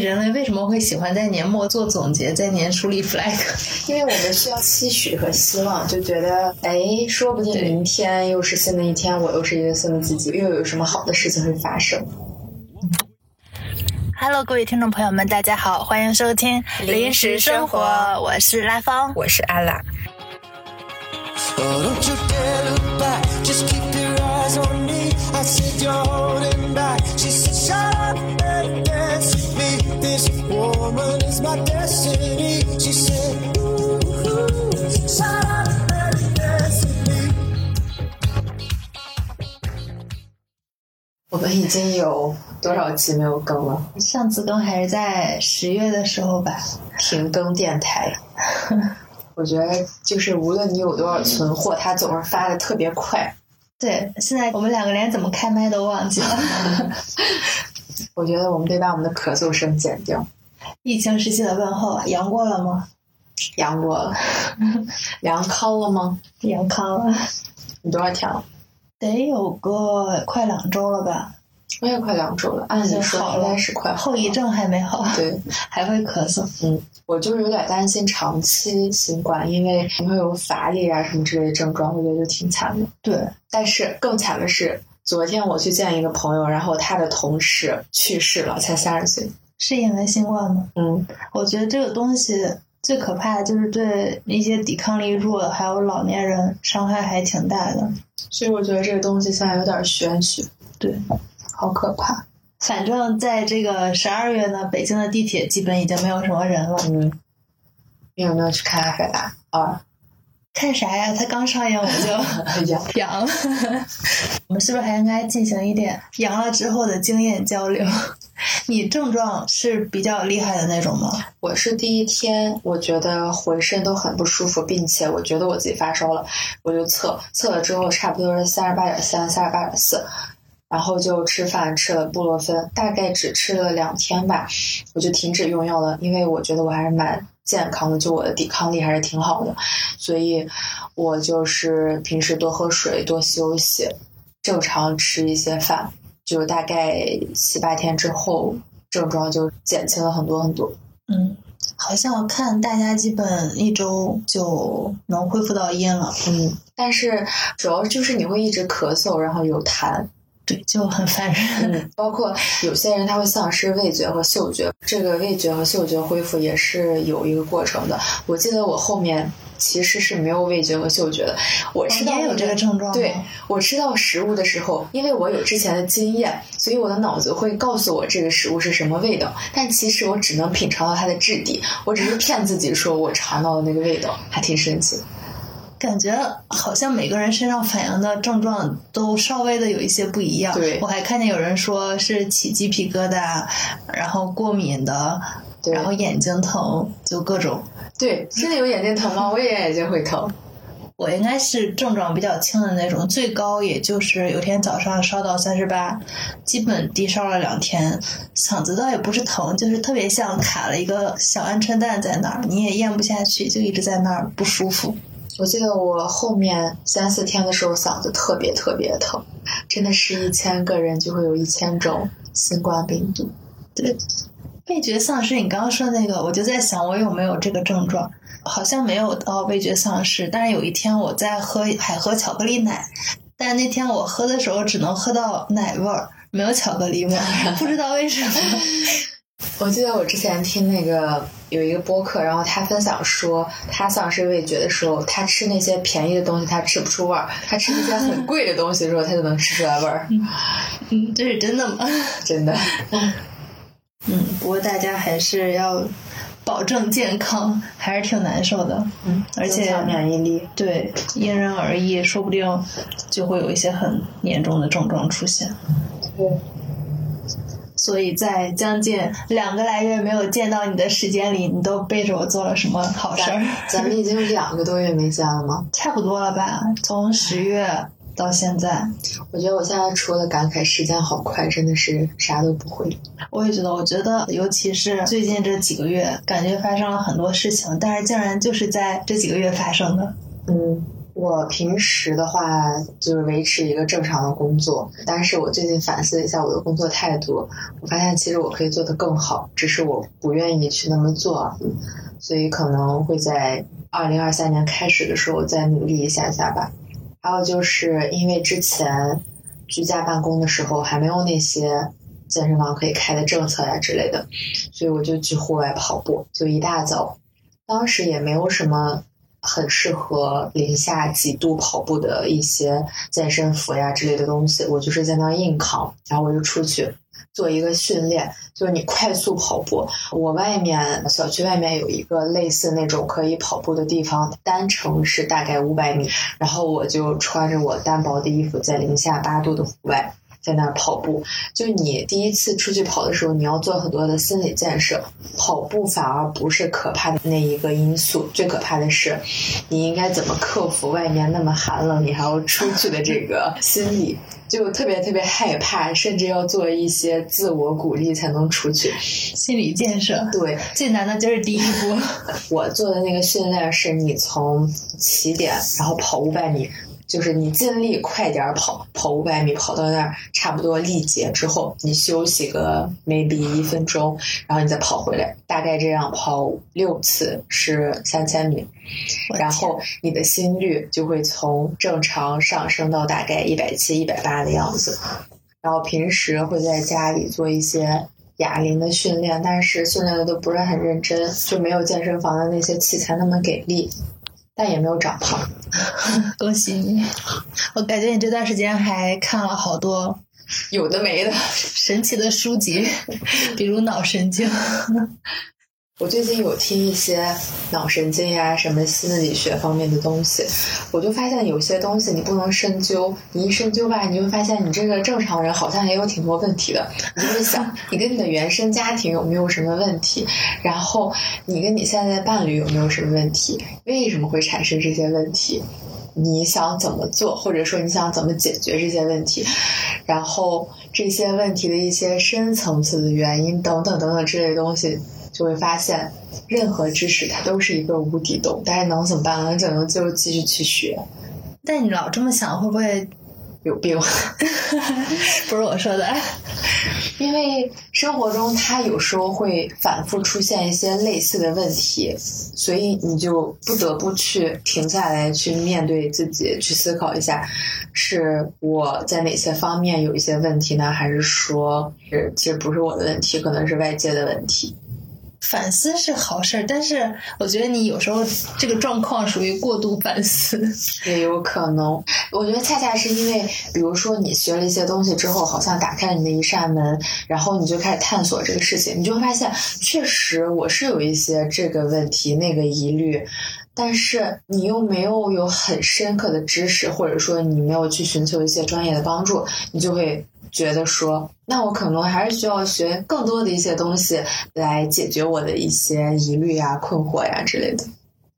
人类为什么会喜欢在年末做总结，在年初立 flag？因为我们需要期许和希望，就觉得哎，说不定明天又是新的一天，我又是一个新的自己，又有什么好的事情会发生。Hello，各位听众朋友们，大家好，欢迎收听临时生活，我是拉芳，我是阿拉。我们已经有多少集没有更了？上次更还是在十月的时候吧，停更电台。我觉得就是无论你有多少存货，它总是发的特别快。对，现在我们两个连怎么开麦都忘记了。我觉得我们得把我们的咳嗽声剪掉。疫情时期的问候啊，阳过了吗？阳过了。阳康了吗？阳康了。你多少天了？得有个快两周了吧？我也快两周了，按理说应该是快。后遗症还没好，对，还会咳嗽。嗯，我就是有点担心长期新冠，因为会有乏力啊什么之类的症状，我觉得就挺惨的。对，但是更惨的是，昨天我去见一个朋友，然后他的同事去世了，才三十岁。是因为新冠吗？嗯，我觉得这个东西最可怕的就是对一些抵抗力弱的还有老年人伤害还挺大的。所以我觉得这个东西现在有点玄学，对，好可怕。反正在这个十二月呢，北京的地铁基本已经没有什么人了。嗯，你有没有去看《阿凡达》啊？看啥呀？它刚上映我就 阳阳了。我们是不是还应该进行一点阳了之后的经验交流？你症状是比较厉害的那种吗？我是第一天，我觉得浑身都很不舒服，并且我觉得我自己发烧了，我就测测了之后，差不多是三十八点三、三十八点四，然后就吃饭吃了布洛芬，大概只吃了两天吧，我就停止用药了，因为我觉得我还是蛮健康的，就我的抵抗力还是挺好的，所以我就是平时多喝水、多休息，正常吃一些饭。就大概七八天之后，症状就减轻了很多很多。嗯，好像看大家基本一周就能恢复到阴了。嗯，但是主要就是你会一直咳嗽，然后有痰，对，就很烦人。嗯，包括有些人他会丧失味觉和嗅觉，这个味觉和嗅觉恢复也是有一个过程的。我记得我后面。其实是没有味觉和嗅觉的。我吃到有这个症状。对我吃到食物的时候，因为我有之前的经验，所以我的脑子会告诉我这个食物是什么味道。但其实我只能品尝到它的质地，我只是骗自己说我尝到了那个味道，还挺神奇。感觉好像每个人身上反应的症状都稍微的有一些不一样。对，我还看见有人说是起鸡皮疙瘩，然后过敏的，然后眼睛疼，就各种。对，真的有眼睛疼吗？我也眼睛会疼。我应该是症状比较轻的那种，最高也就是有天早上烧到三十八，基本低烧了两天，嗓子倒也不是疼，就是特别像卡了一个小鹌鹑蛋在那儿，你也咽不下去，就一直在那儿不舒服。我记得我后面三四天的时候嗓子特别特别疼，真的是一千个人就会有一千种新冠病毒。对。味觉丧失，你刚刚说那个，我就在想我有没有这个症状，好像没有到味觉丧失。但是有一天我在喝海喝巧克力奶，但那天我喝的时候只能喝到奶味儿，没有巧克力味儿，不知道为什么。我记得我之前听那个有一个播客，然后他分享说，他丧失味觉的时候，他吃那些便宜的东西他吃不出味儿，他吃那些很贵的东西的时候，他就能吃出来味儿。嗯，这是真的吗？真的。嗯，不过大家还是要保证健康，还是挺难受的。嗯，而且免疫力对因人而异，说不定就会有一些很严重的症状出现。对，所以在将近两个来月没有见到你的时间里，你都背着我做了什么好事儿？咱们已经两个多月没见了吗？差不多了吧，从十月。到现在，我觉得我现在除了感慨时间好快，真的是啥都不会。我也觉得，我觉得尤其是最近这几个月，感觉发生了很多事情，但是竟然就是在这几个月发生的。嗯，我平时的话就是维持一个正常的工作，但是我最近反思了一下我的工作态度，我发现其实我可以做得更好，只是我不愿意去那么做，所以可能会在二零二三年开始的时候再努力一下下吧。还有就是因为之前居家办公的时候还没有那些健身房可以开的政策呀之类的，所以我就去户外跑步，就一大早，当时也没有什么。很适合零下几度跑步的一些健身服呀之类的东西，我就是在那硬扛，然后我就出去做一个训练，就是你快速跑步。我外面小区外面有一个类似那种可以跑步的地方，单程是大概五百米，然后我就穿着我单薄的衣服，在零下八度的户外。在那儿跑步，就你第一次出去跑的时候，你要做很多的心理建设。跑步反而不是可怕的那一个因素，最可怕的是，你应该怎么克服外面那么寒冷，你还要出去的这个心理，就特别特别害怕，甚至要做一些自我鼓励才能出去。心理建设，对，最难的就是第一步。我做的那个训练是你从起点，然后跑五百米。就是你尽力快点跑，跑五百米，跑到那儿差不多力竭之后，你休息个 maybe 一分钟，然后你再跑回来，大概这样跑六次是三千米，然后你的心率就会从正常上升到大概一百七、一百八的样子。然后平时会在家里做一些哑铃的训练，但是训练的都不是很认真，就没有健身房的那些器材那么给力。但也没有长胖，恭喜你！我感觉你这段时间还看了好多有的没的神奇的书籍，比如脑神经。我最近有听一些脑神经呀、什么心理学方面的东西，我就发现有些东西你不能深究，你一深究吧，你就发现你这个正常人好像也有挺多问题的。你就会想，你跟你的原生家庭有没有什么问题？然后你跟你现在的伴侣有没有什么问题？为什么会产生这些问题？你想怎么做，或者说你想怎么解决这些问题？然后这些问题的一些深层次的原因等等等等之类东西。就会发现，任何知识它都是一个无底洞，但是能怎么办呢？只能就继续去学。但你老这么想，会不会有病？不是我说的，因为生活中它有时候会反复出现一些类似的问题，所以你就不得不去停下来，去面对自己，去思考一下，是我在哪些方面有一些问题呢？还是说，是其实不是我的问题，可能是外界的问题？反思是好事儿，但是我觉得你有时候这个状况属于过度反思，也有可能。我觉得恰恰是因为，比如说你学了一些东西之后，好像打开了你的一扇门，然后你就开始探索这个事情，你就会发现，确实我是有一些这个问题、那个疑虑，但是你又没有有很深刻的知识，或者说你没有去寻求一些专业的帮助，你就会。觉得说，那我可能还是需要学更多的一些东西来解决我的一些疑虑呀、困惑呀之类的。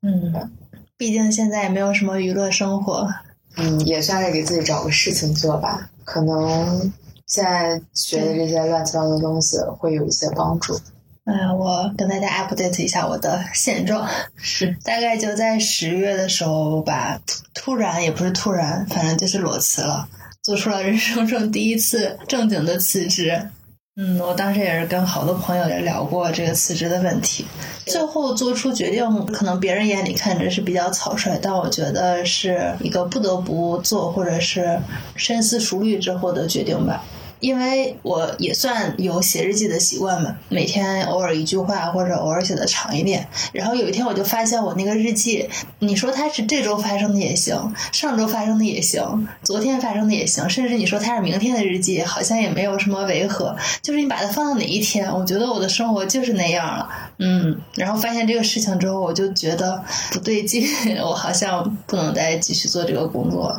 嗯，毕竟现在也没有什么娱乐生活。嗯，也算是给自己找个事情做吧。可能现在学的这些乱七八糟的东西会有一些帮助。嗯，我跟大家 update 一下我的现状。是，大概就在十月的时候吧，突然也不是突然，反正就是裸辞了。做出了人生中第一次正经的辞职，嗯，我当时也是跟好多朋友也聊过这个辞职的问题，最后做出决定，可能别人眼里看着是比较草率，但我觉得是一个不得不做或者是深思熟虑之后的决定吧。因为我也算有写日记的习惯嘛，每天偶尔一句话或者偶尔写的长一点。然后有一天我就发现我那个日记，你说它是这周发生的也行，上周发生的也行，昨天发生的也行，甚至你说它是明天的日记，好像也没有什么违和。就是你把它放到哪一天，我觉得我的生活就是那样了。嗯，然后发现这个事情之后，我就觉得不对劲，我好像不能再继续做这个工作，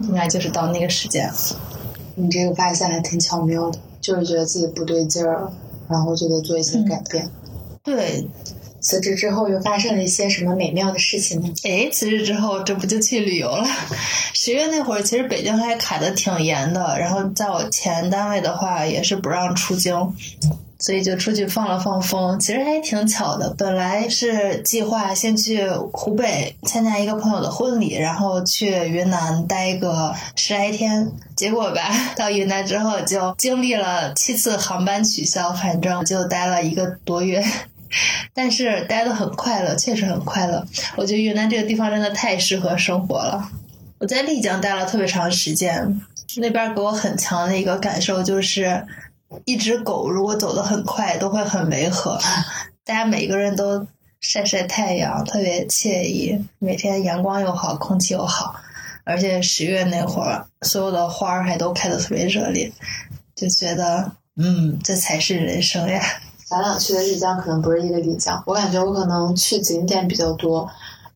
应该就是到那个时间。你这个发现还挺巧妙的，就是觉得自己不对劲儿了，然后就得做一些改变。对，辞职之后又发生了一些什么美妙的事情呢？哎，辞职之后这不就去旅游了？十月那会儿，其实北京还卡的挺严的，然后在我前单位的话也是不让出京。所以就出去放了放风。其实还挺巧的，本来是计划先去湖北参加一个朋友的婚礼，然后去云南待个十来天。结果吧，到云南之后就经历了七次航班取消，反正就待了一个多月。但是待的很快乐，确实很快乐。我觉得云南这个地方真的太适合生活了。我在丽江待了特别长时间，那边给我很强的一个感受就是，一只狗如果走得很快，都会很违和。大家每个人都晒晒太阳，特别惬意。每天阳光又好，空气又好，而且十月那会儿，所有的花儿还都开得特别热烈，就觉得，嗯，这才是人生呀。咱俩去的丽江可能不是一个丽江，我感觉我可能去景点比较多。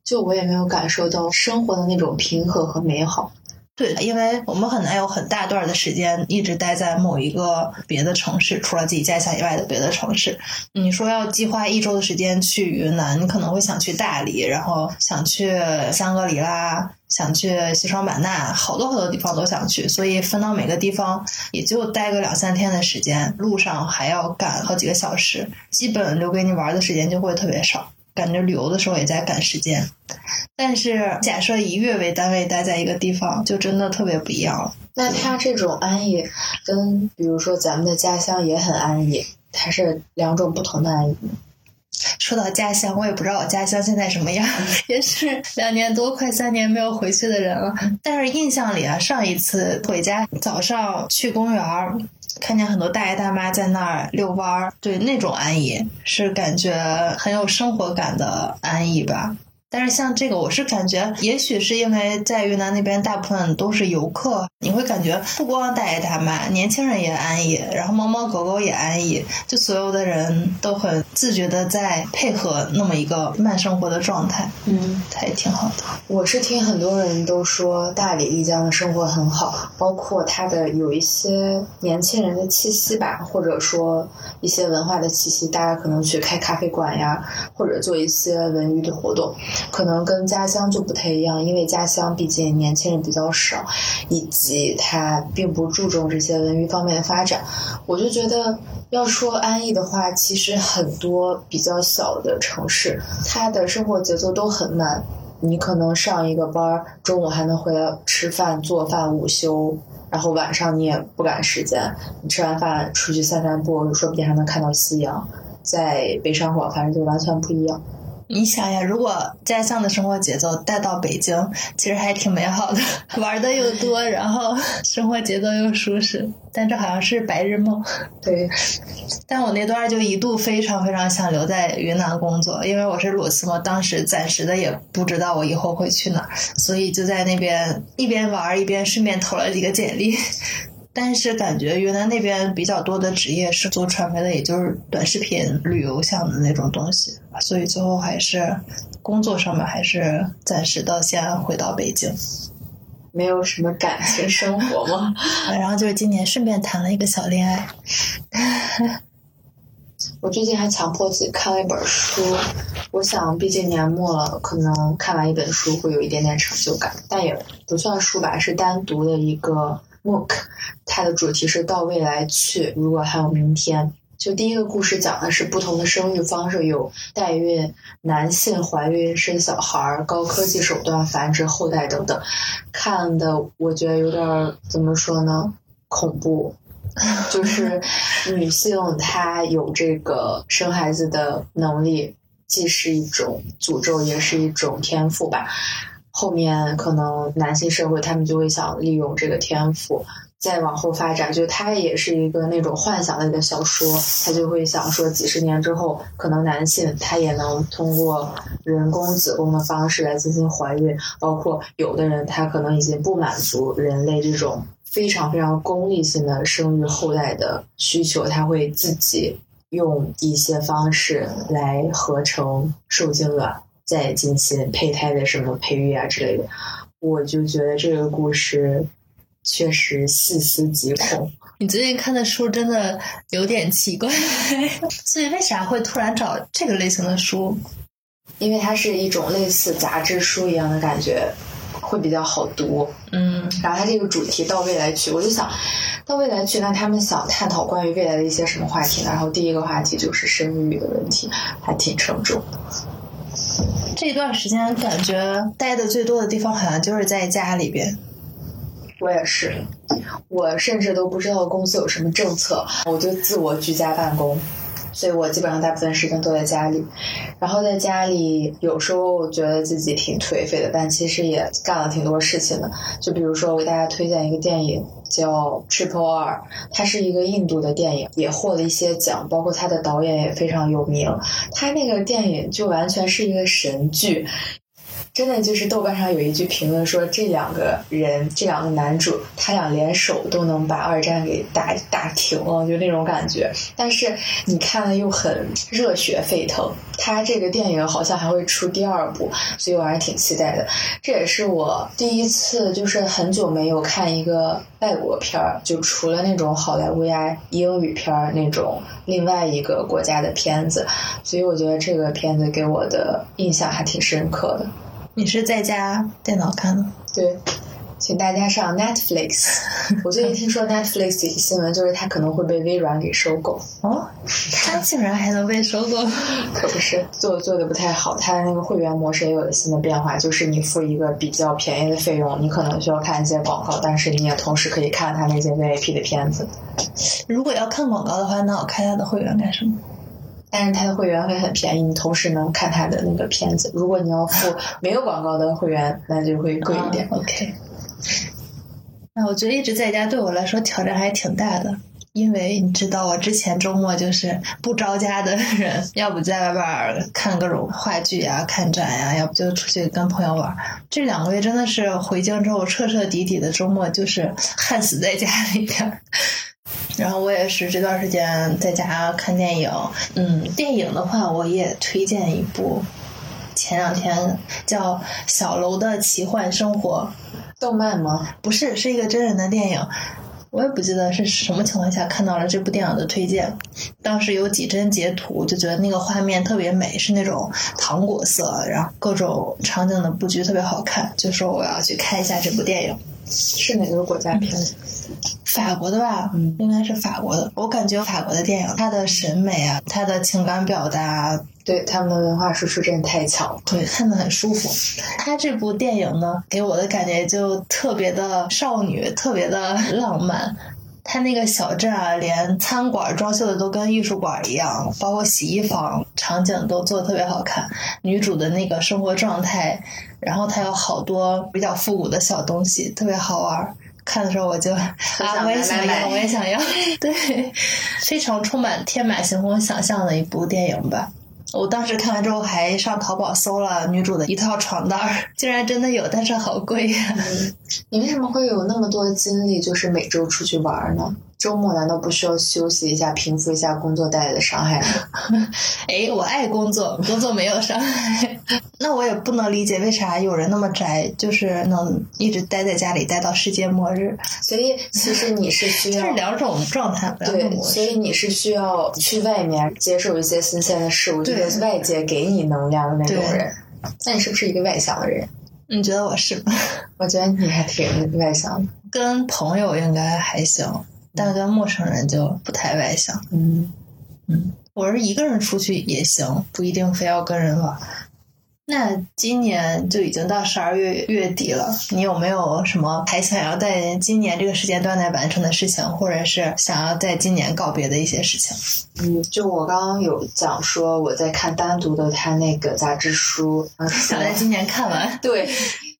就我也没有感受到生活的那种平和和美好。对，因为我们很难有很大段的时间一直待在某一个别的城市，除了自己家乡以外的别的城市。你说要计划一周的时间去云南，你可能会想去大理，然后想去香格里拉，想去西双版纳，好多好多地方都想去。所以分到每个地方也就待个两三天的时间，路上还要赶好几个小时，基本留给你玩的时间就会特别少。感觉旅游的时候也在赶时间，但是假设以月为单位待在一个地方，就真的特别不一样了。那他这种安逸，跟比如说咱们的家乡也很安逸，它是两种不同的安逸。说到家乡，我也不知道我家乡现在什么样，也是两年多快三年没有回去的人了。但是印象里啊，上一次回家，早上去公园儿。看见很多大爷大妈在那儿遛弯儿，对那种安逸是感觉很有生活感的安逸吧。但是像这个，我是感觉，也许是因为在云南那边大部分都是游客，你会感觉不光大爷大妈，年轻人也安逸，然后猫猫狗狗也安逸，就所有的人都很自觉的在配合那么一个慢生活的状态，嗯，它也挺好的。我是听很多人都说大理丽江的生活很好，包括它的有一些年轻人的气息吧，或者说一些文化的气息，大家可能去开咖啡馆呀，或者做一些文娱的活动。可能跟家乡就不太一样，因为家乡毕竟年轻人比较少，以及他并不注重这些文娱方面的发展。我就觉得，要说安逸的话，其实很多比较小的城市，它的生活节奏都很慢。你可能上一个班，中午还能回来吃饭、做饭、午休，然后晚上你也不赶时间，你吃完饭出去散散步，说不定还能看到夕阳。在北上广，反正就完全不一样。你想呀，如果家乡的生活节奏带到北京，其实还挺美好的，玩的又多，然后 生活节奏又舒适。但这好像是白日梦。对，但我那段就一度非常非常想留在云南工作，因为我是裸辞嘛，当时暂时的也不知道我以后会去哪，所以就在那边一边玩一边顺便投了几个简历。但是感觉云南那边比较多的职业是做传媒的，也就是短视频、旅游项的那种东西，所以最后还是工作上面还是暂时的先回到北京。没有什么感情生活吗？然后就是今年顺便谈了一个小恋爱。我最近还强迫自己看了一本书，我想毕竟年末了，可能看完一本书会有一点点成就感，但也不算书吧，是单独的一个。MOOC，它的主题是到未来去，如果还有明天。就第一个故事讲的是不同的生育方式，有代孕、男性怀孕生小孩、高科技手段繁殖后代等等。看的我觉得有点怎么说呢？恐怖，就是女性她有这个生孩子的能力，既是一种诅咒，也是一种天赋吧。后面可能男性社会他们就会想利用这个天赋，再往后发展。就它也是一个那种幻想类的小说，他就会想说，几十年之后，可能男性他也能通过人工子宫的方式来进行怀孕。包括有的人他可能已经不满足人类这种非常非常功利性的生育后代的需求，他会自己用一些方式来合成受精卵。再进行胚胎的什么培育啊之类的，我就觉得这个故事确实细思极恐。你最近看的书真的有点奇怪，所以为啥会突然找这个类型的书？因为它是一种类似杂志书一样的感觉，会比较好读。嗯然后它这个主题到未来去，我就想到未来去，那他们想探讨关于未来的一些什么话题呢？然后第一个话题就是生育的问题，还挺沉重的。这段时间感觉待的最多的地方好像就是在家里边。我也是，我甚至都不知道公司有什么政策，我就自我居家办公，所以我基本上大部分时间都在家里。然后在家里，有时候觉得自己挺颓废的，但其实也干了挺多事情的。就比如说，我给大家推荐一个电影叫《Triple R》，它是一个印度的电影，也获了一些奖，包括它的导演也非常有名。它那个电影就完全是一个神剧。真的就是豆瓣上有一句评论说，这两个人，这两个男主，他俩联手都能把二战给打打停了，就那种感觉。但是你看了又很热血沸腾。他这个电影好像还会出第二部，所以我还是挺期待的。这也是我第一次，就是很久没有看一个外国片儿，就除了那种好莱坞呀、英语片儿那种另外一个国家的片子，所以我觉得这个片子给我的印象还挺深刻的。你是在家电脑看的？对，请大家上 Netflix。我最近听说 Netflix 有新闻，就是它可能会被微软给收购。哦，它竟然还能被收购？可不是，做做的不太好。它的那个会员模式也有了新的变化，就是你付一个比较便宜的费用，你可能需要看一些广告，但是你也同时可以看它那些 VIP 的片子。如果要看广告的话，那我开它的会员干什么？但是它的会员会很便宜，你同时能看它的那个片子。如果你要付没有广告的会员，那就会贵一点。啊 OK。那我觉得一直在家对我来说挑战还挺大的，因为你知道，我之前周末就是不着家的人，要不在外边儿看各种话剧呀、看展呀，要不就出去跟朋友玩儿。这两个月真的是回京之后彻彻底底的周末就是 焊死在家里边儿。然后我也是这段时间在家看电影，嗯，电影的话我也推荐一部，前两天叫《小楼的奇幻生活》，动漫吗？不是，是一个真人的电影。我也不记得是什么情况下看到了这部电影的推荐，当时有几帧截图，就觉得那个画面特别美，是那种糖果色，然后各种场景的布局特别好看，就说我要去看一下这部电影。是哪个国家片子？法国的吧，嗯应该是法国的。我感觉法国的电影，它的审美啊，它的情感表达，对，他们的文化输出真的太强了。对，看得很舒服。他这部电影呢，给我的感觉就特别的少女，特别的浪漫。它那个小镇啊，连餐馆装修的都跟艺术馆一样，包括洗衣房场景都做的特别好看。女主的那个生活状态，然后它有好多比较复古的小东西，特别好玩儿。看的时候我就啊，我也想要，我也想要，对，非常充满天马行空想象的一部电影吧。我当时看完之后还上淘宝搜了女主的一套床单，竟然真的有，但是好贵呀、你为什么会有那么多精力，就是每周出去玩呢？周末难道不需要休息一下，平复一下工作带来的伤害吗？哎，我爱工作，工作没有伤害。那我也不能理解为啥有人那么宅，就是能一直待在家里待到世界末日，所以其实你是需要 这是两种状态，对。所以你是需要去外面接受一些新鲜的事物，就对是外界给你能量的那种人。那你是不是一个外向的人？你觉得我是吗？我觉得你还挺外向的。跟朋友应该还行，但跟陌生人就不太外向。嗯嗯，我是一个人出去也行，不一定非要跟人玩。那今年就已经到十二月月底了，你有没有什么还想要在今年这个时间段内完成的事情，或者是想要在今年告别的一些事情？嗯，就我刚刚有讲说我在看单独的他那个杂志书，想在今年看完，对，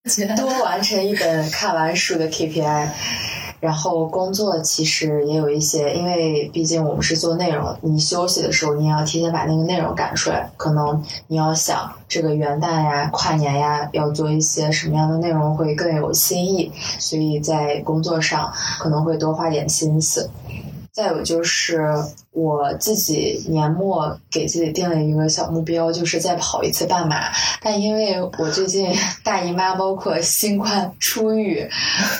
多完成一本看完书的 KPI。然后工作其实也有一些，因为毕竟我们是做内容，你休息的时候你也要提前把那个内容赶出来。可能你要想这个元旦呀、跨年呀，要做一些什么样的内容会更有新意，所以在工作上可能会多花点心思。再有就是我自己年末给自己定了一个小目标，就是再跑一次半马。但因为我最近 大姨妈，包括新冠初愈，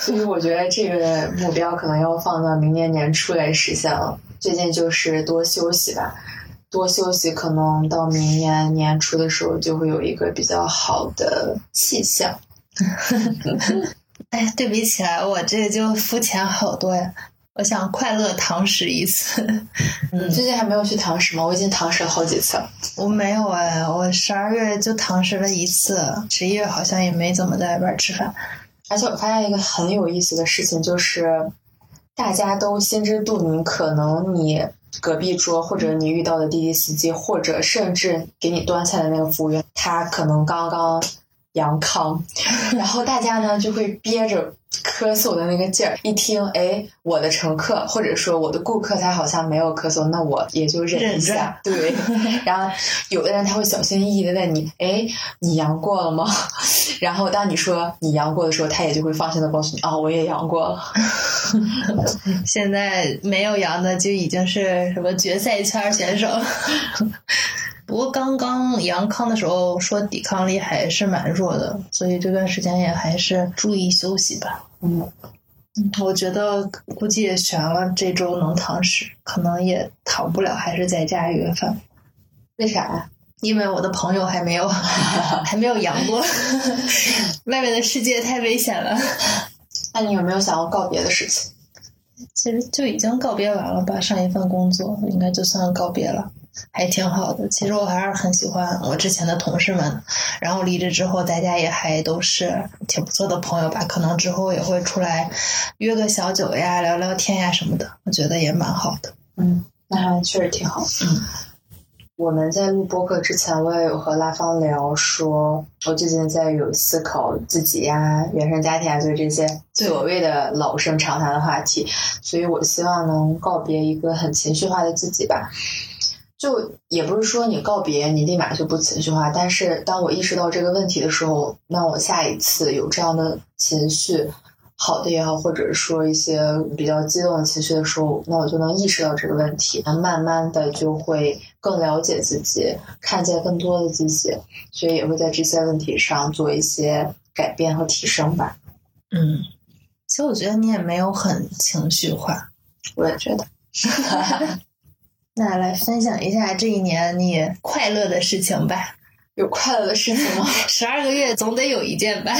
所以我觉得这个目标可能要放到明年年初来实现了。最近就是多休息吧，多休息，可能到明年年初的时候就会有一个比较好的气象。哎，对比起来，我这就肤浅好多呀。我想快乐堂食一次。嗯，最近还没有去堂食吗？我已经堂食了好几次了。我没有哎，我十二月就堂食了一次，十一月好像也没怎么在外边吃饭。而且我发现一个很有意思的事情，就是大家都心知肚明，可能你隔壁桌或者你遇到的滴滴司机，或者甚至给你端菜的那个服务员，他可能刚刚阳康，然后大家呢就会憋着。咳嗽的那个劲儿，一听，哎，我的乘客或者说我的顾客他好像没有咳嗽，那我也就忍一下。对，然后有的人他会小心翼翼的问你，哎，你阳过了吗？然后当你说你阳过的时候，他也就会放心的告诉你，哦，我也阳过了。现在没有阳的就已经是什么决赛圈选手。不过刚刚阳康的时候说抵抗力还是蛮弱的，所以这段时间也还是注意休息吧。嗯，我觉得估计也悬了，这周能堂食，可能也躺不了，还是在家约饭。为啥呀？因为我的朋友还没有 还没有阳过，外面的世界太危险了。那你有没有想要告别的事情？其实就已经告别完了吧，上一份工作应该就算告别了。还挺好的，其实我还是很喜欢我之前的同事们，然后离职之后，大家也还都是挺不错的朋友吧。可能之后也会出来约个小酒呀，聊聊天呀什么的，我觉得也蛮好的。嗯，那还确实挺好。嗯，我们在录播客之前，我也有和拉芳聊说，我最近在有思考自己呀、原生家庭啊，就是这些所谓的老生常谈的话题，所以我希望能告别一个很情绪化的自己吧。就也不是说你告别你立马就不情绪化，但是当我意识到这个问题的时候，那我下一次有这样的情绪，好的也好，或者说一些比较激动的情绪的时候，那我就能意识到这个问题，那慢慢的就会更了解自己，看见更多的自己，所以也会在这些问题上做一些改变和提升吧。嗯，其实我觉得你也没有很情绪化，我也觉得。那来分享一下这一年你快乐的事情吧。有快乐的事情吗？十二个月总得有一件吧。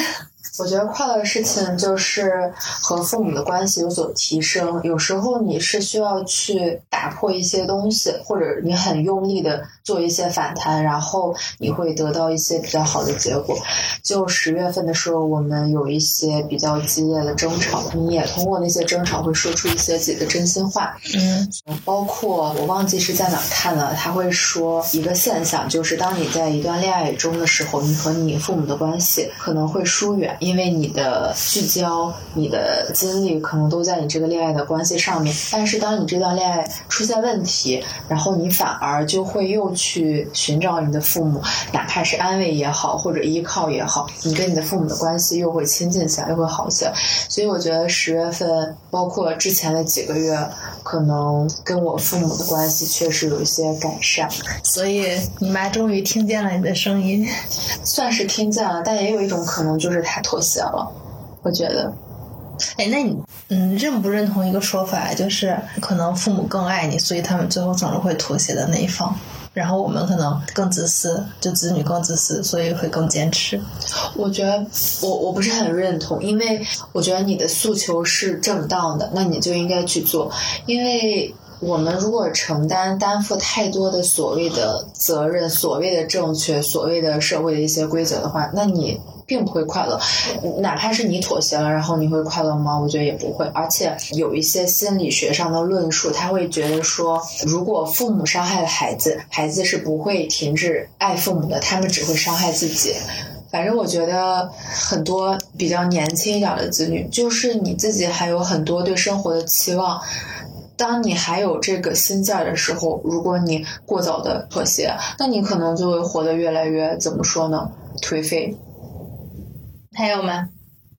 我觉得快乐的事情就是和父母的关系有所提升。有时候你是需要去打破一些东西，或者你很用力的做一些反弹，然后你会得到一些比较好的结果。就十月份的时候，我们有一些比较激烈的争吵，你也通过那些争吵会说出一些自己的真心话。嗯，包括我忘记是在哪看了，他会说一个现象，就是当你在一段恋爱中的时候，你和你父母的关系可能会疏远。因为你的聚焦、你的精力可能都在你这个恋爱的关系上面，但是当你这段恋爱出现问题，然后你反而就会又去寻找你的父母，哪怕是安慰也好，或者依靠也好，你跟你的父母的关系又会亲近起来，又会好起来。所以我觉得十月份，包括之前的几个月，可能跟我父母的关系确实有一些改善。所以你妈终于听见了你的声音，算是听见了，但也有一种可能就是她。妥协了，我觉得。哎，那你嗯认不认同一个说法，就是可能父母更爱你，所以他们最后总是会妥协的那一方。然后我们可能更自私，就子女更自私，所以会更坚持。我觉得我我不是很认同，因为我觉得你的诉求是正当的，那你就应该去做。因为我们如果承担担负太多的所谓的责任、所谓的正确、所谓的社会的一些规则的话，那你。并不会快乐，哪怕是你妥协了，然后你会快乐吗？我觉得也不会。而且有一些心理学上的论述，他会觉得说，如果父母伤害了孩子，孩子是不会停止爱父母的，他们只会伤害自己。反正我觉得很多比较年轻一点的子女，就是你自己还有很多对生活的期望，当你还有这个心劲儿的时候，如果你过早的妥协，那你可能就会活得越来越怎么说呢？颓废。还有吗？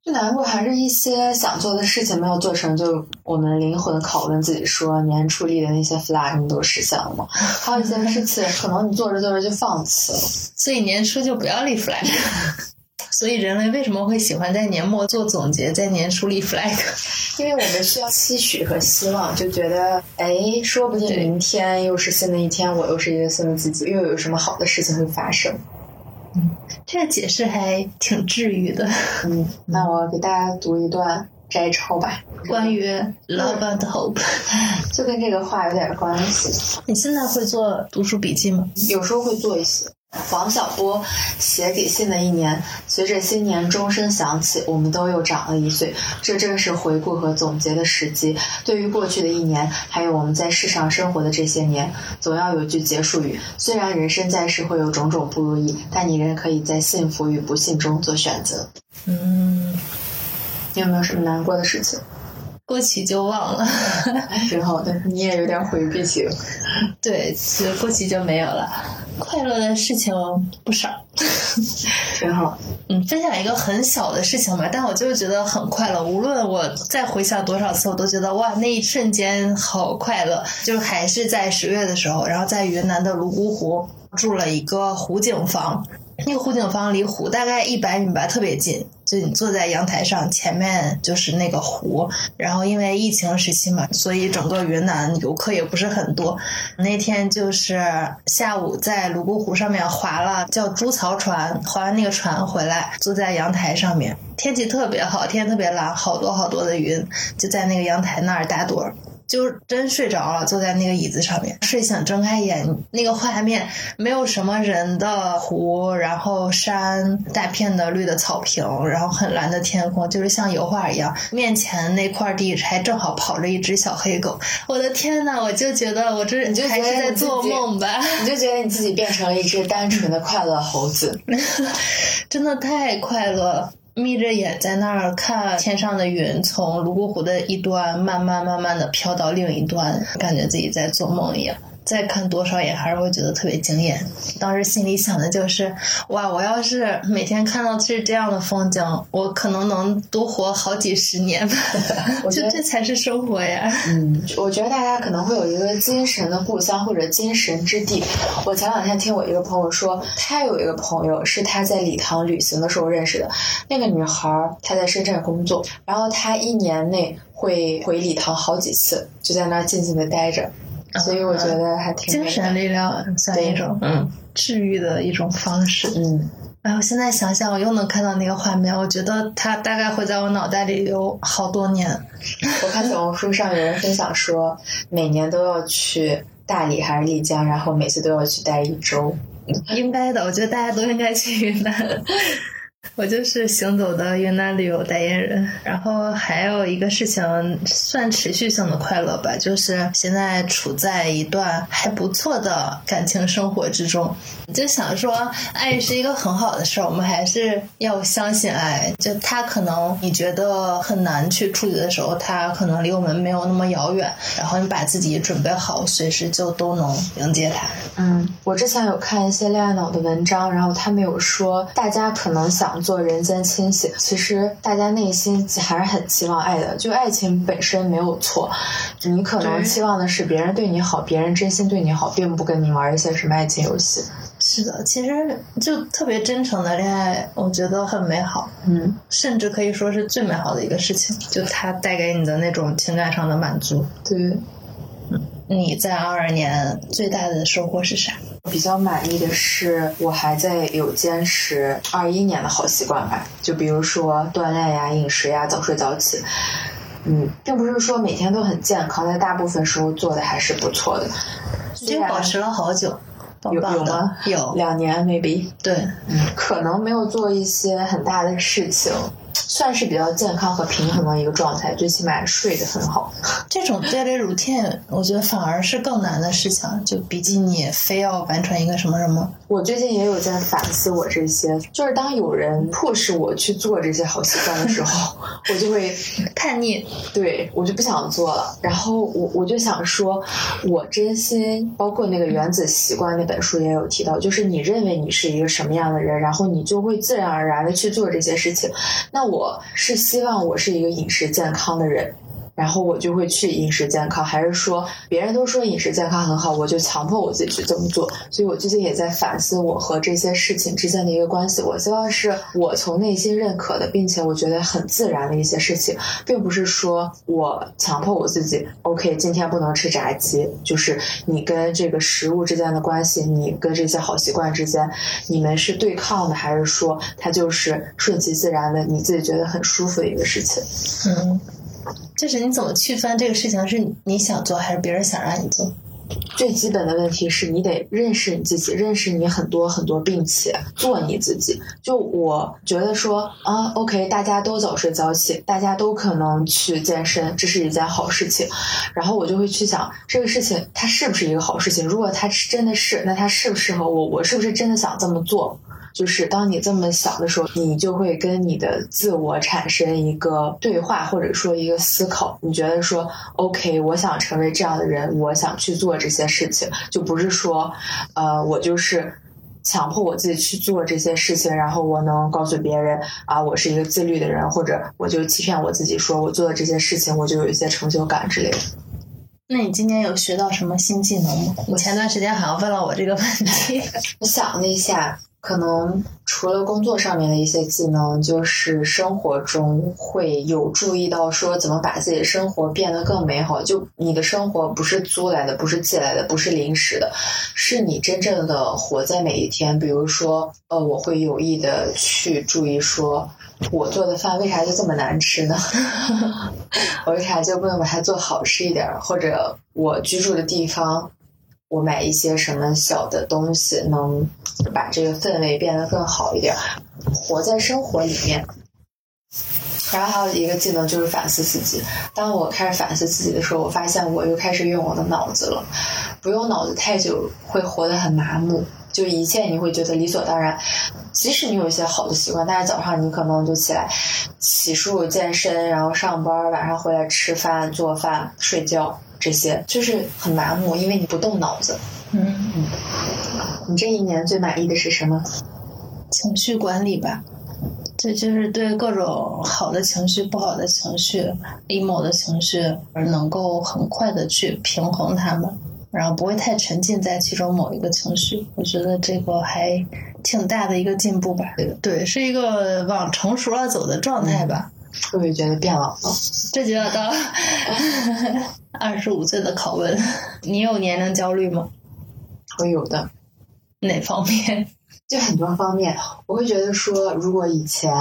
最难过还是一些想做的事情没有做成，就我们灵魂拷问自己说，年初立的那些 flag 你都实现了吗？还有一些事情可能你做着做着就放弃了，所以年初就不要立 flag。所以人类为什么会喜欢在年末做总结，在年初立 flag？因为我们需要期许和希望，就觉得哎，说不定明天又是新的一天，我又是一个新的自己，又有什么好的事情会发生。嗯。这个解释还挺治愈的。嗯，那我给大家读一段摘抄吧，关于 love and hope，就跟这个话有点关系。你现在会做读书笔记吗？有时候会做一些。王小波写给信的一年，随着新年钟声响起，我们都又长了一岁。这正是回顾和总结的时机。对于过去的一年，还有我们在世上生活的这些年，总要有句结束语。虽然人生在世会有种种不如意，但你仍可以在幸福与不幸中做选择。嗯，你有没有什么难过的事情？过期就忘了，挺好的。你也有点回避型。对，其实过期就没有了。快乐的事情不少，挺好。嗯，分享一个很小的事情吧，但我就是觉得很快乐。无论我再回想多少次，我都觉得哇，那一瞬间好快乐。就是还是在十月的时候，然后在云南的泸沽湖住了一个湖景房。那个湖景房离湖大概一百米吧，特别近。就你坐在阳台上，前面就是那个湖。然后因为疫情时期嘛，所以整个云南游客也不是很多。那天就是下午在泸沽湖上面划了叫猪槽船，划完那个船回来，坐在阳台上面，天气特别好，天特别蓝，好多好多的云，就在那个阳台那儿打盹儿。就真睡着了，坐在那个椅子上面，睡醒睁开眼，那个画面没有什么人的湖，然后山，大片的绿的草坪，然后很蓝的天空，就是像油画一样。面前那块地还正好跑着一只小黑狗，我的天呐，我就觉得我这你就还是在做梦吧？你就觉得你自己变成了一只单纯的快乐猴子，真的太快乐。眯着眼在那儿看天上的云，从泸沽湖的一端慢慢慢慢的飘到另一端，感觉自己在做梦一样。再看多少眼，还是会觉得特别惊艳。当时心里想的就是，哇，我要是每天看到是这样的风景，我可能能多活好几十年吧。我觉得这才是生活呀。嗯，我觉得大家可能会有一个精神的故乡或者精神之地。我前两天听我一个朋友说，他有一个朋友是他在礼堂旅行的时候认识的。那个女孩她在深圳工作，然后她一年内会回礼堂好几次，就在那儿静静的待着。所以我觉得还挺精神力量算一种嗯治愈的一种方式嗯，哎，我现在想想我又能看到那个画面，我觉得它大概会在我脑袋里有好多年。我看小红书上有人分享说，每年都要去大理还是丽江，然后每次都要去待一周。应该的，我觉得大家都应该去云南。我就是行走的云南旅游代言人，然后还有一个事情算持续性的快乐吧，就是现在处在一段还不错的感情生活之中。就想说，爱是一个很好的事儿，我们还是要相信爱。就他可能你觉得很难去处理的时候，他可能离我们没有那么遥远。然后你把自己准备好，随时就都能迎接他。嗯，我之前有看一些恋爱脑的文章，然后他们有说，大家可能想。做人间清醒，其实大家内心还是很期望爱的。就爱情本身没有错，你可能期望的是别人对你好，别人真心对你好，并不跟你玩一些什么爱情游戏。是的，其实就特别真诚的恋爱，我觉得很美好。嗯，甚至可以说是最美好的一个事情，就它带给你的那种情感上的满足。对。你在二二年最大的收获是啥？比较满意的是，我还在有坚持二一年的好习惯吧，就比如说锻炼呀、饮食呀、早睡早起。嗯，并不是说每天都很健康，但大部分时候做的还是不错的。就保持了好久，有有吗？有两年，maybe。对，嗯，可能没有做一些很大的事情。算是比较健康和平衡的一个状态，最起码睡得很好。这种 daily routine，我觉得反而是更难的事情，就比起你非要完成一个什么什么。我最近也有在反思我这些，就是当有人迫使我去做这些好习惯的时候，我就会叛逆，对我就不想做了。然后我我就想说，我真心，包括那个《原子习惯》那本书也有提到，就是你认为你是一个什么样的人，然后你就会自然而然的去做这些事情。那我是希望我是一个饮食健康的人，然后我就会去饮食健康，还是说别人都说饮食健康很好，我就强迫我自己去这么做？所以我最近也在反思我和这些事情之间的一个关系。我希望是我从内心认可的，并且我觉得很自然的一些事情，并不是说我强迫我自己。OK，今天不能吃炸鸡，就是你跟这个食物之间的关系，你跟这些好习惯之间，你们是对抗的，还是说它就是顺其自然的，你自己觉得很舒服的一个事情？嗯。就是你怎么区分这个事情是你想做还是别人想让你做？最基本的问题是你得认识你自己，认识你很多很多，并且做你自己。就我觉得说啊，OK，大家都早睡早起，大家都可能去健身，这是一件好事情。然后我就会去想这个事情它是不是一个好事情？如果它是真的是，那它适不适合我？我是不是真的想这么做？就是当你这么想的时候，你就会跟你的自我产生一个对话，或者说一个思考。你觉得说，OK，我想成为这样的人，我想去做这些事情，就不是说，呃，我就是强迫我自己去做这些事情，然后我能告诉别人啊，我是一个自律的人，或者我就欺骗我自己说我做的这些事情，我就有一些成就感之类的。那你今年有学到什么新技能吗？我前段时间好像问了我这个问题，我想了一下。可能除了工作上面的一些技能，就是生活中会有注意到说怎么把自己的生活变得更美好。就你的生活不是租来的，不是借来的，不是临时的，是你真正的活在每一天。比如说，呃，我会有意的去注意说，我做的饭为啥就这么难吃呢？我为啥就不能把它做好吃一点？或者我居住的地方。我买一些什么小的东西，能把这个氛围变得更好一点，活在生活里面。然后还有一个技能就是反思自己。当我开始反思自己的时候，我发现我又开始用我的脑子了。不用脑子太久，会活得很麻木，就一切你会觉得理所当然。即使你有一些好的习惯，但是早上你可能就起来洗漱、健身，然后上班，晚上回来吃饭、做饭、睡觉。这些就是很麻木，因为你不动脑子。嗯嗯，你这一年最满意的是什么？情绪管理吧，这就是对各种好的情绪、不好的情绪、emo 的情绪，而能够很快的去平衡它们，然后不会太沉浸在其中某一个情绪。我觉得这个还挺大的一个进步吧。对，是一个往成熟了走的状态吧。会不会觉得变老了？这就要到 二十五岁的拷问。你有年龄焦虑吗？我有的。哪方面？就很多方面。我会觉得说，如果以前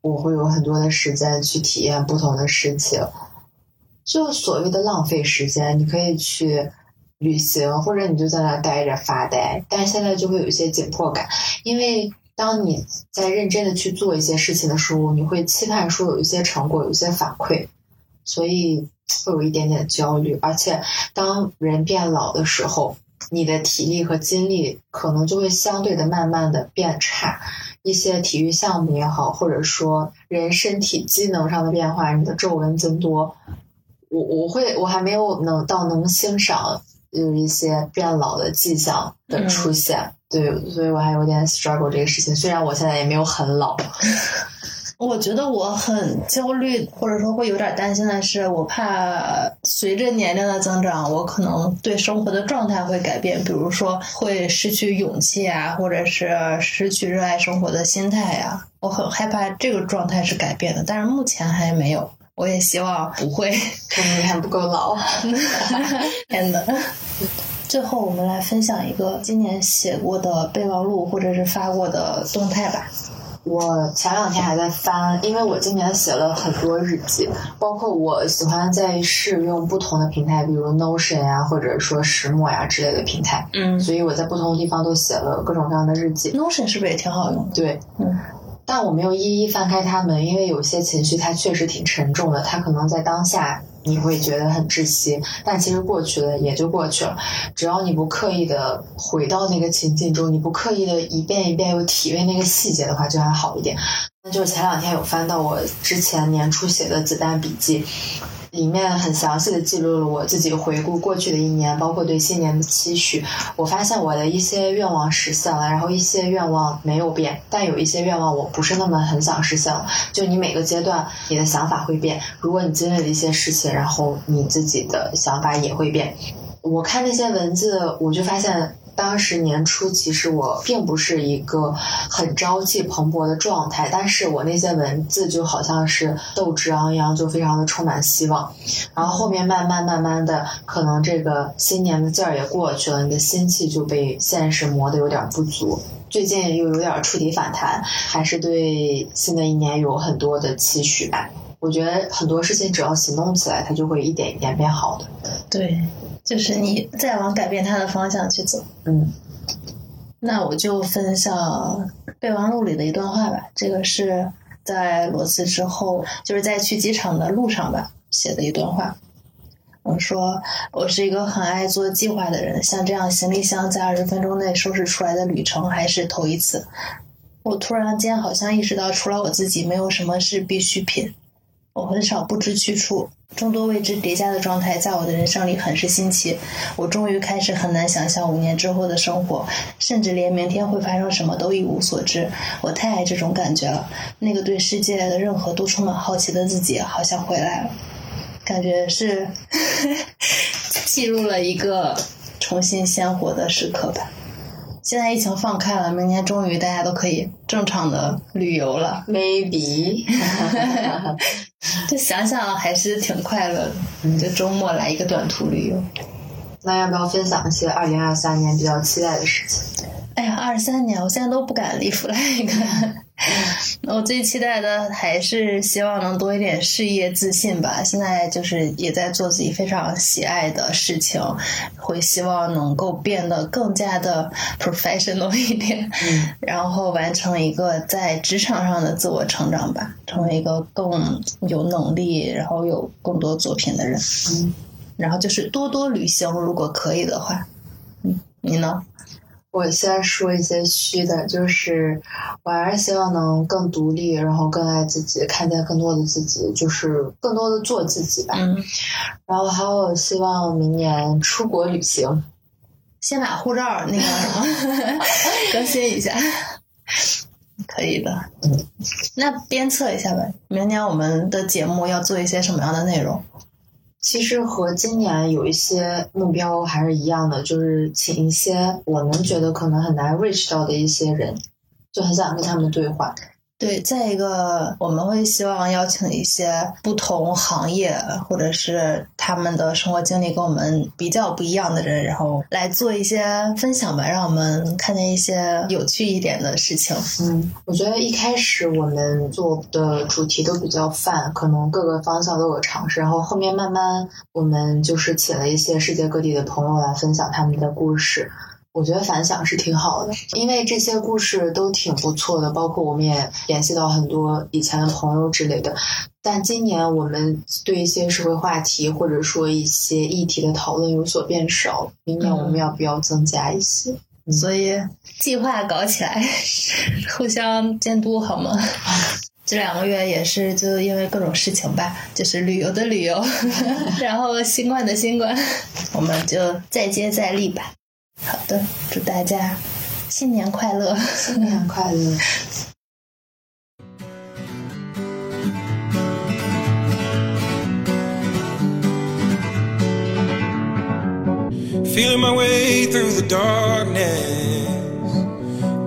我会有很多的时间去体验不同的事情，就所谓的浪费时间，你可以去旅行，或者你就在那待着发呆。但是现在就会有一些紧迫感，因为。当你在认真的去做一些事情的时候，你会期盼说有一些成果，有一些反馈，所以会有一点点焦虑。而且，当人变老的时候，你的体力和精力可能就会相对的慢慢的变差。一些体育项目也好，或者说人身体机能上的变化，你的皱纹增多，我我会我还没有能到能欣赏有一些变老的迹象的出现。对，所以我还有点 struggle 这个事情。虽然我现在也没有很老，我觉得我很焦虑，或者说会有点担心的是，我怕随着年龄的增长，我可能对生活的状态会改变，比如说会失去勇气啊，或者是失去热爱生活的心态呀。我很害怕这个状态是改变的，但是目前还没有。我也希望不会，可能还不够老。天呐。最后，我们来分享一个今年写过的备忘录，或者是发过的动态吧。我前两天还在翻，因为我今年写了很多日记，包括我喜欢在试用不同的平台，比如 Notion 呀，或者说石墨呀之类的平台。嗯，所以我在不同的地方都写了各种各样的日记。Notion 是不是也挺好用？对，嗯。但我没有一一翻开它们，因为有些情绪它确实挺沉重的，它可能在当下。你会觉得很窒息，但其实过去了也就过去了。只要你不刻意的回到那个情境中，你不刻意的一遍一遍又体味那个细节的话，就还好一点。那就是前两天有翻到我之前年初写的子弹笔记，里面很详细的记录了我自己回顾过去的一年，包括对新年的期许。我发现我的一些愿望实现了，然后一些愿望没有变，但有一些愿望我不是那么很想实现了。就你每个阶段你的想法会变，如果你经历了一些事情，然后你自己的想法也会变。我看那些文字，我就发现。当时年初，其实我并不是一个很朝气蓬勃的状态，但是我那些文字就好像是斗志昂扬，就非常的充满希望。然后后面慢慢慢慢的，可能这个新年的劲儿也过去了，你的心气就被现实磨得有点不足。最近又有点触底反弹，还是对新的一年有很多的期许吧。我觉得很多事情只要行动起来，它就会一点一点变好的。对。就是你再往改变它的方向去走，嗯，那我就分享备忘录里的一段话吧。这个是在裸辞之后，就是在去机场的路上吧写的一段话。我说我是一个很爱做计划的人，像这样行李箱在二十分钟内收拾出来的旅程还是头一次。我突然间好像意识到，除了我自己，没有什么是必需品。我很少不知去处。众多未知叠加的状态，在我的人生里很是新奇。我终于开始很难想象五年之后的生活，甚至连明天会发生什么都一无所知。我太爱这种感觉了，那个对世界的任何都充满好奇的自己，好像回来了。感觉是 记录了一个重新鲜活的时刻吧。现在疫情放开了，明年终于大家都可以正常的旅游了。Maybe，就想想还是挺快乐的。就周末来一个短途旅游。那要不要分享一些二零二三年比较期待的事情？哎呀，二三年我现在都不敢立 flag。我最期待的还是希望能多一点事业自信吧。现在就是也在做自己非常喜爱的事情，会希望能够变得更加的 professional 一点，然后完成一个在职场上的自我成长吧，成为一个更有能力，然后有更多作品的人。嗯，然后就是多多旅行，如果可以的话。嗯，你呢？我先说一些虚的，就是我还是希望能更独立，然后更爱自己，看见更多的自己，就是更多的做自己吧。嗯。然后还有希望明年出国旅行，先把护照那个什么 更新一下，可以的。嗯。那鞭策一下呗，明年我们的节目要做一些什么样的内容？其实和今年有一些目标还是一样的，就是请一些我们觉得可能很难 reach 到的一些人，就很想跟他们对话。对，再一个，我们会希望邀请一些不同行业或者是他们的生活经历跟我们比较不一样的人，然后来做一些分享吧，让我们看见一些有趣一点的事情。嗯，我觉得一开始我们做的主题都比较泛，可能各个方向都有尝试，然后后面慢慢我们就是请了一些世界各地的朋友来分享他们的故事。我觉得反响是挺好的，因为这些故事都挺不错的，包括我们也联系到很多以前的朋友之类的。但今年我们对一些社会话题或者说一些议题的讨论有所变少，明年我们要不要增加一些？所以计划搞起来，互相监督好吗？这两个月也是就因为各种事情吧，就是旅游的旅游，然后新冠的新冠，我们就再接再厉吧。好的，祝大家新年快乐！新年快乐！Feeling my way through the darkness,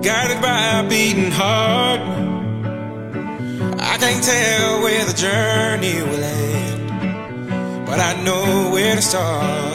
guided by a beating heart. I can't tell where the journey will end, but I know where to start.